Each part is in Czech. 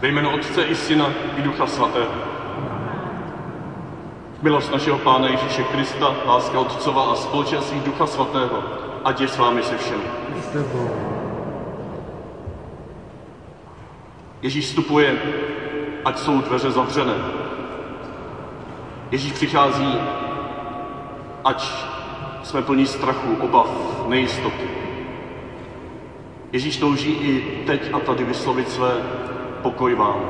Ve jménu Otce i Syna i Ducha Svatého. Milost našeho Pána Ježíše Krista, láska Otcova a společenství Ducha Svatého, ať je s vámi se všemi. Ježíš vstupuje, ať jsou dveře zavřené. Ježíš přichází, ať jsme plní strachu, obav, nejistoty. Ježíš touží i teď a tady vyslovit své pokoj vám.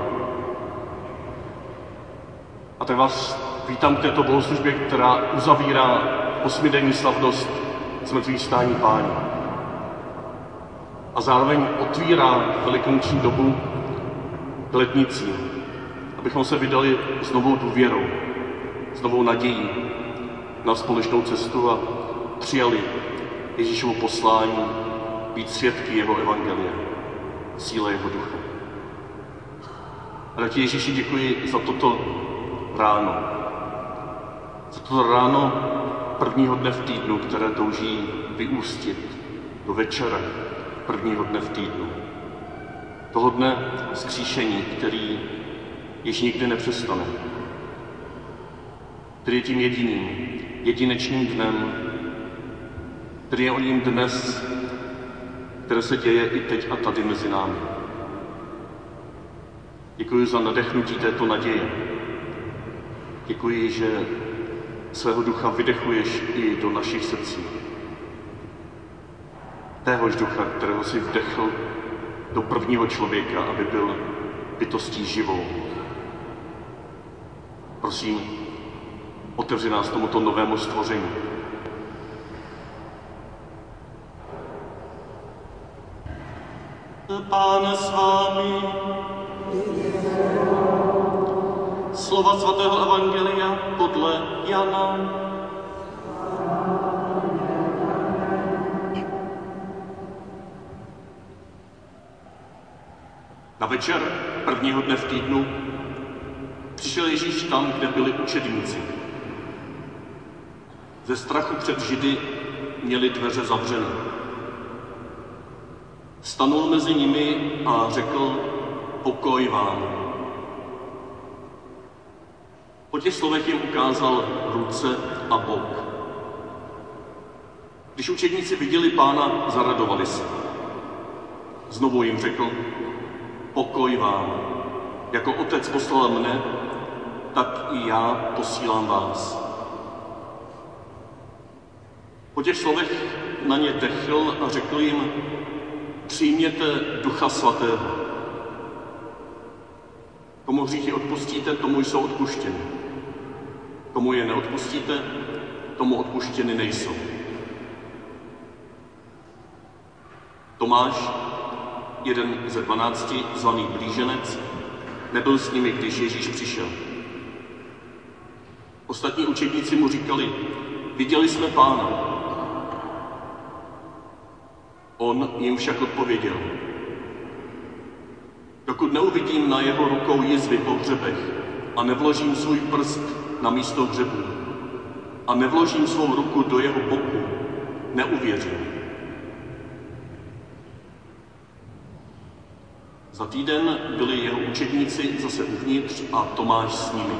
A tak vás vítám k této bohoslužbě, která uzavírá osmidenní slavnost zmrtvých stání páně. A zároveň otvírá velikonoční dobu k letnicím, abychom se vydali s novou důvěrou, s novou nadějí na společnou cestu a přijali Ježíšovo poslání být svědky jeho evangelia, síle jeho ducha. A ti Ježíši děkuji za toto ráno. Za toto ráno prvního dne v týdnu, které touží vyústit do večera prvního dne v týdnu. Toho dne zkříšení, který již nikdy nepřestane. Který je tím jediným, jedinečným dnem, který je o ním dnes, které se děje i teď a tady mezi námi. Děkuji za nadechnutí této naděje. Děkuji, že svého ducha vydechuješ i do našich srdcí. Téhož ducha, kterého si vdechl do prvního člověka, aby byl bytostí živou. Prosím, otevři nás tomuto novému stvoření. Pán s vámi. Slova svatého Evangelia podle Jana. Na večer prvního dne v týdnu přišel Ježíš tam, kde byli učedníci. Ze strachu před Židy měli dveře zavřené. Stanul mezi nimi a řekl, pokoj vám. Po těch slovech jim ukázal ruce a bok. Když učedníci viděli pána, zaradovali se. Znovu jim řekl, pokoj vám. Jako otec poslal mne, tak i já posílám vás. Po těch slovech na ně dechl a řekl jim, přijměte Ducha Svatého. Komu hříchy odpustíte, tomu jsou odpuštěny. Komu je neodpustíte, tomu odpuštěny nejsou. Tomáš, jeden ze dvanácti, zvaný blíženec, nebyl s nimi, když Ježíš přišel. Ostatní učedníci mu říkali, viděli jsme pána. On jim však odpověděl, dokud neuvidím na jeho rukou jizvy po hřebech a nevložím svůj prst na místo hřebu a nevložím svou ruku do jeho boku, neuvěřím. Za týden byli jeho učedníci zase uvnitř a Tomáš s nimi.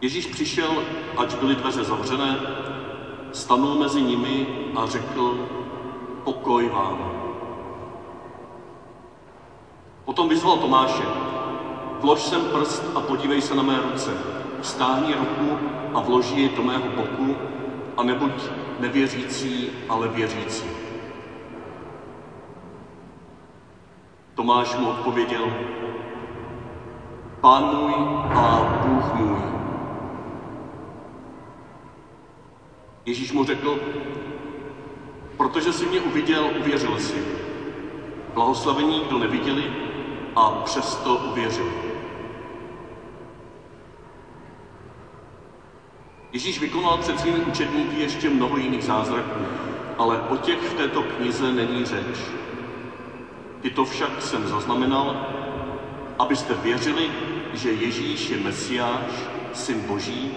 Ježíš přišel, ať byly dveře zavřené, stanul mezi nimi a řekl, pokoj vám. Potom vyzval Tomáše, vlož sem prst a podívej se na mé ruce. Stáhni ruku a vloží ji do mého boku a nebuď nevěřící, ale věřící. Tomáš mu odpověděl, Pán můj a Bůh můj. Ježíš mu řekl, protože jsi mě uviděl, uvěřil jsi. Blahoslavení, kdo neviděli a přesto uvěřili. Ježíš vykonal před svými učedníky ještě mnoho jiných zázraků, ale o těch v této knize není řeč. Tyto však jsem zaznamenal, abyste věřili, že Ježíš je Mesiáš, Syn Boží,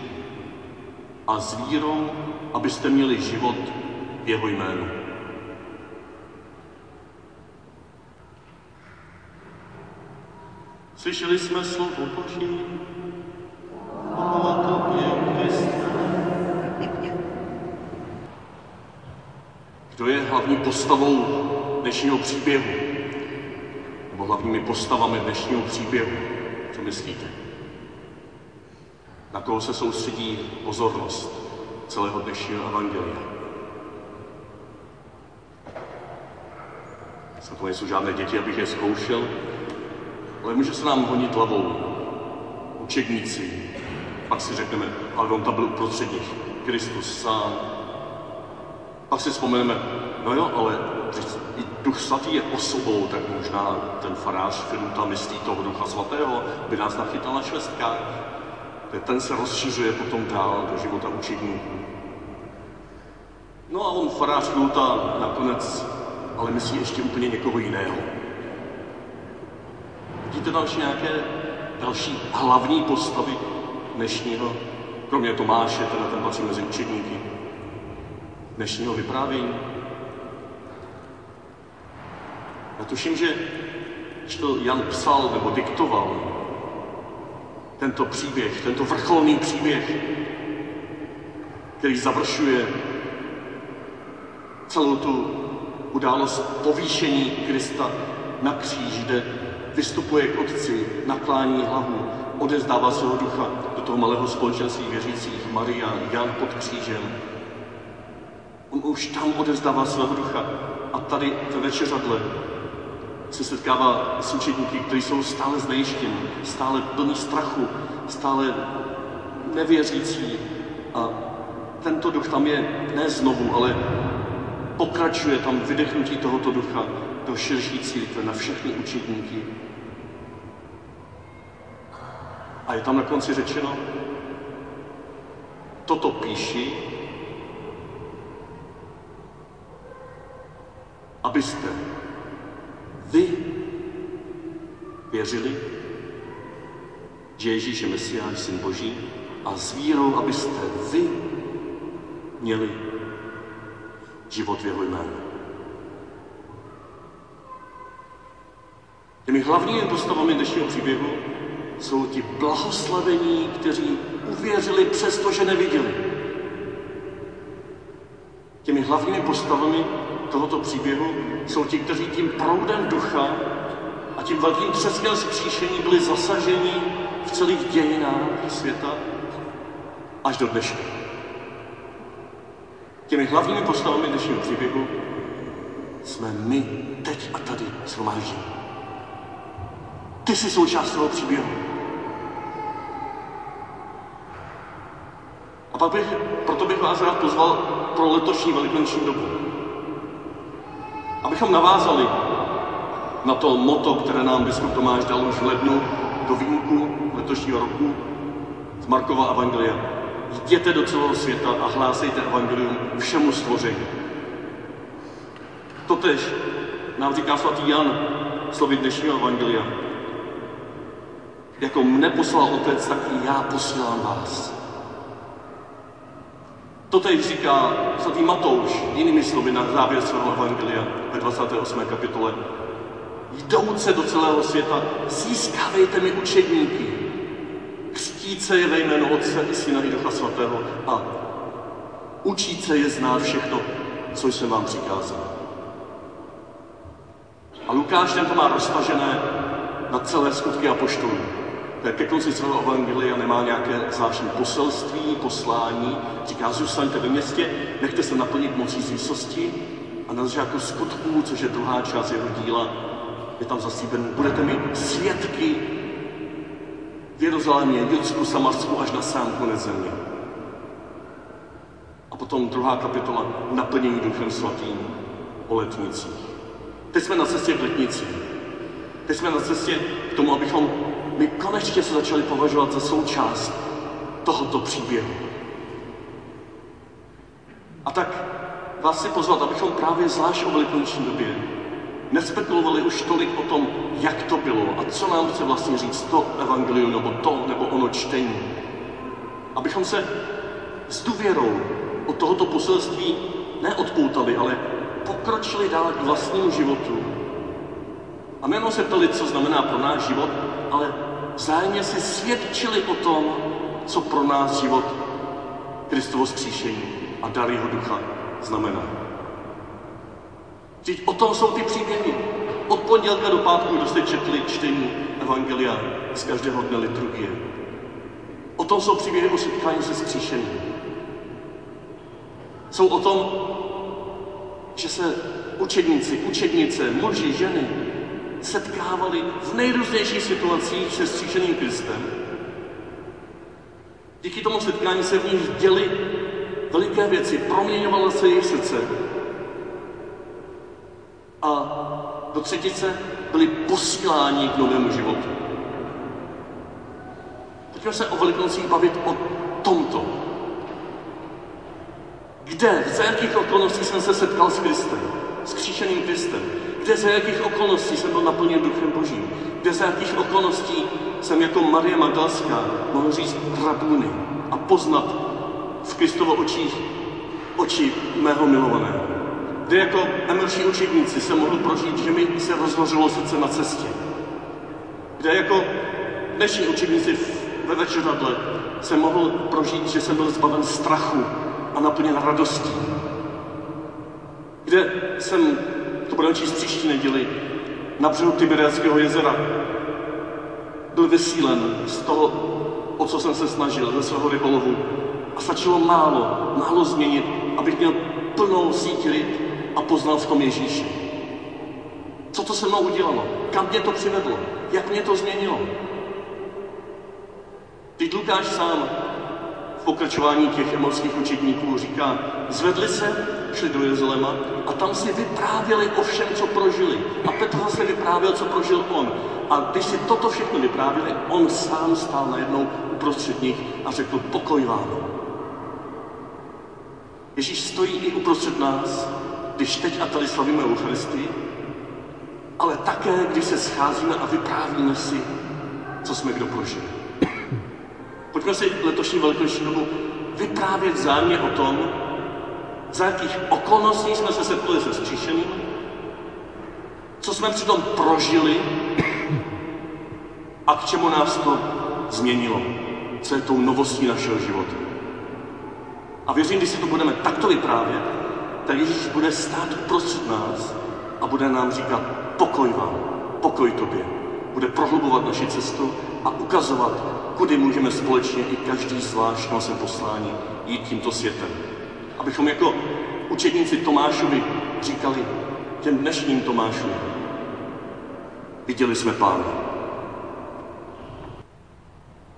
a s vírou, abyste měli život v jeho jménu. Slyšeli jsme slovo Boží. Chvála tobě, Kriste. Kdo je hlavní postavou dnešního příběhu? Nebo hlavními postavami dnešního příběhu? Co myslíte? Na koho se soustředí pozornost celého dnešního evangelia? Snad to nejsou žádné děti, abych je zkoušel, ale může se nám honit hlavou učedníci, pak si řekneme, ale on tam byl uprostřed nich, Kristus sám. Pak si vzpomeneme, no jo, ale i Duch Svatý je osobou, tak možná ten farář Filuta myslí toho Ducha Svatého, by nás nachytal na švestkách. Ten se rozšiřuje potom dál do života učedníků. No a on farář Filuta nakonec ale myslí ještě úplně někoho jiného. Vidíte další nějaké další hlavní postavy dnešního, kromě Tomáše, teda ten patří mezi učedníky, dnešního vyprávění? Já tuším, že když to Jan psal nebo diktoval, tento příběh, tento vrcholný příběh, který završuje celou tu událost povýšení Krista na kříž, kde vystupuje k Otci, naklání hlavu, odezdává svého ducha do toho malého společenství věřících, Maria, Jan pod křížem. On už tam odezdává svého ducha. A tady ve večeřadle se setkává s učedníky, kteří jsou stále znejištěni, stále plní strachu, stále nevěřící. A tento duch tam je ne znovu, ale pokračuje tam vydechnutí tohoto ducha do širší církve na všechny učedníky. A je tam na konci řečeno, toto píši, abyste vy věřili, že Ježíš je Mesiáš, Syn Boží, a s vírou, abyste vy měli život v jeho jménu. Těmi hlavními postavami dnešního příběhu jsou ti blahoslavení, kteří uvěřili přesto, že neviděli. Těmi hlavními postavami tohoto příběhu jsou ti, kteří tím proudem ducha a tím velkým třeskem zkříšení byli zasaženi v celých dějinách světa až do dneška. Těmi hlavními postavami dnešního příběhu jsme my teď a tady shromážděni. Ty jsi součást toho příběhu. A pak bych, proto bych vás rád pozval pro letošní velikonoční dobu. Abychom navázali na to moto, které nám biskup Tomáš dal už v lednu do výjimku letošního roku z Markova Evangelia. Jděte do celého světa a hlásejte Evangelium všemu stvoření. Totež nám říká svatý Jan slovy dnešního Evangelia. Jako mne poslal Otec, tak i já posílám vás. To teď říká svatý Matouš jinými slovy na závěr svého evangelia ve 28. kapitole. Jdouce do celého světa, získávejte mi učedníky, křtíce je ve jménu Otce i Syna i Ducha Svatého a učíce je znát všechno, co jsem vám přikázal. A Lukáš ten to má roztažené na celé skutky a poštolů ke konci svého evangelia nemá nějaké zvláštní poselství, poslání. Říká, zůstaňte ve městě, nechte se naplnit mocí z výsosti a na začátku skutků, což je druhá část jeho díla, je tam zasíben, budete mi svědky v Jeruzalémě, Judsku, Samarsku až na sám konec země. A potom druhá kapitola, naplnění Duchem Svatým o letnicích. Teď jsme na cestě k letnicích. Teď jsme na cestě k tomu, abychom my konečně se začali považovat za součást tohoto příběhu. A tak vás si pozvat, abychom právě zvlášť o velikonoční době nespekulovali už tolik o tom, jak to bylo a co nám chce vlastně říct to evangelium nebo to nebo ono čtení. Abychom se s důvěrou od tohoto poselství neodpoutali, ale pokročili dál k vlastnímu životu A my se ptali, co znamená pro náš život, ale vzájemně si svědčili o tom, co pro nás život Kristovo skříšení a dar jeho ducha znamená. Vždyť o tom jsou ty příběhy. Od pondělka do pátku, kdo jste četli čtení Evangelia z každého dne liturgie. O tom jsou příběhy o setkání se skříšením. Jsou o tom, že se učedníci, učednice, muži, ženy setkávali v nejrůznějších situacích se stříšeným Kristem. Díky tomu setkání se v nich děli veliké věci, proměňovalo se jejich srdce. A do třetice byli posíláni k novému životu. Pojďme se o Velikonocích bavit o tomto. Kde, za jakých okolností jsem se setkal s Kristem, s kříšeným Kristem? Kde za jakých okolností jsem byl naplněn Duchem Božím? Kde za jakých okolností jsem jako Marie Magdalská mohl říct rabůny a poznat v Kristovo očích oči mého milovaného? Kde jako emelší učedníci jsem mohl prožít, že mi se rozhořilo srdce na cestě? Kde jako dnešní učedníci ve večeradle jsem mohl prožít, že jsem byl zbaven strachu a naplněn radostí? Kde jsem to budeme číst příští neděli, na břehu Tiberiackého jezera. Byl vysílen z toho, o co jsem se snažil, ze svého rybolovu. A stačilo málo, málo změnit, abych měl plnou síť ryb a poznal v tom Ježíši. Co to se mnou udělalo? Kam mě to přivedlo? Jak mě to změnilo? Teď Lukáš sám pokračování těch emorských učitníků říká, zvedli se, šli do Jeruzaléma a tam si vyprávěli o všem, co prožili. A Petr zase vyprávěl, co prožil on. A když si toto všechno vyprávěli, on sám stál najednou uprostřed nich a řekl, pokoj vám. Ježíš stojí i uprostřed nás, když teď a tady slavíme Eucharistii, ale také, když se scházíme a vyprávíme si, co jsme kdo prožili. Pojďme si letošní velikonoční dobu vyprávět vzájemně o tom, za jakých okolností jsme se setkali se skříšeným, co jsme přitom prožili a k čemu nás to změnilo, co je tou novostí našeho života. A věřím, když si to budeme takto vyprávět, tak Ježíš bude stát uprostřed nás a bude nám říkat pokoj vám, pokoj tobě. Bude prohlubovat naši cestu a ukazovat, kudy můžeme společně i každý zvlášť na svém poslání jít tímto světem. Abychom jako učedníci Tomášovi říkali těm dnešním Tomášům, viděli jsme Pána.